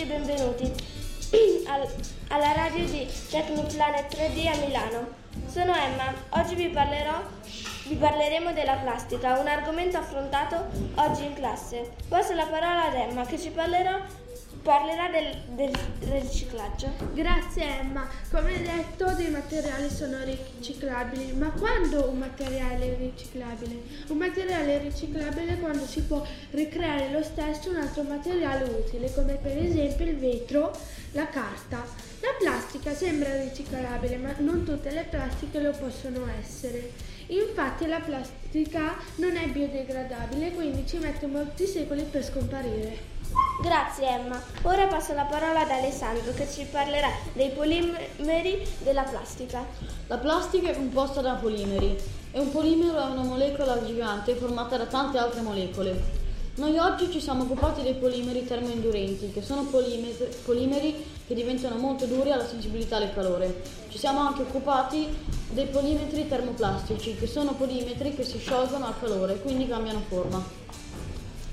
e benvenuti alla radio di Tecnoplanet 3D a Milano. Sono Emma, oggi vi, parlerò, vi parleremo della plastica, un argomento affrontato oggi in classe. Passo la parola ad Emma che ci parlerà parlerà del, del riciclaggio. Grazie Emma, come detto dei materiali sono riciclabili, ma quando un materiale è riciclabile? Un materiale è riciclabile quando si può ricreare lo stesso un altro materiale utile, come per esempio il vetro, la carta. La plastica sembra riciclabile, ma non tutte le plastiche lo possono essere. Infatti la plastica non è biodegradabile, quindi ci mette molti secoli per scomparire. Grazie Emma. Ora passo la parola ad Alessandro che ci parlerà dei polimeri della plastica. La plastica è composta da polimeri e un polimero è una molecola gigante formata da tante altre molecole. Noi oggi ci siamo occupati dei polimeri termoindurenti, che sono polimeri, che diventano molto duri alla sensibilità del calore. Ci siamo anche occupati dei polimetri termoplastici, che sono polimetri che si sciolgono al calore, quindi cambiano forma.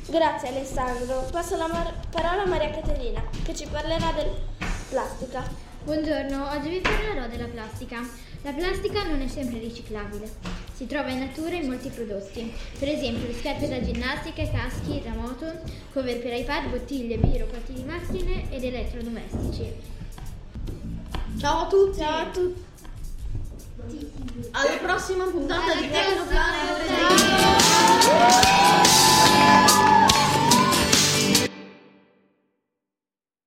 Grazie Alessandro. Passo la mar- parola a Maria Caterina che ci parlerà del plastica. Buongiorno, oggi vi parlerò della plastica. La plastica non è sempre riciclabile. Si trova in natura in molti prodotti, per esempio scarpe da ginnastica, caschi da moto, cover per iPad, bottiglie, biro, patti di macchine ed elettrodomestici. Ciao a tutti! Ciao a tutti. Alla prossima puntata di Tecnoplanet!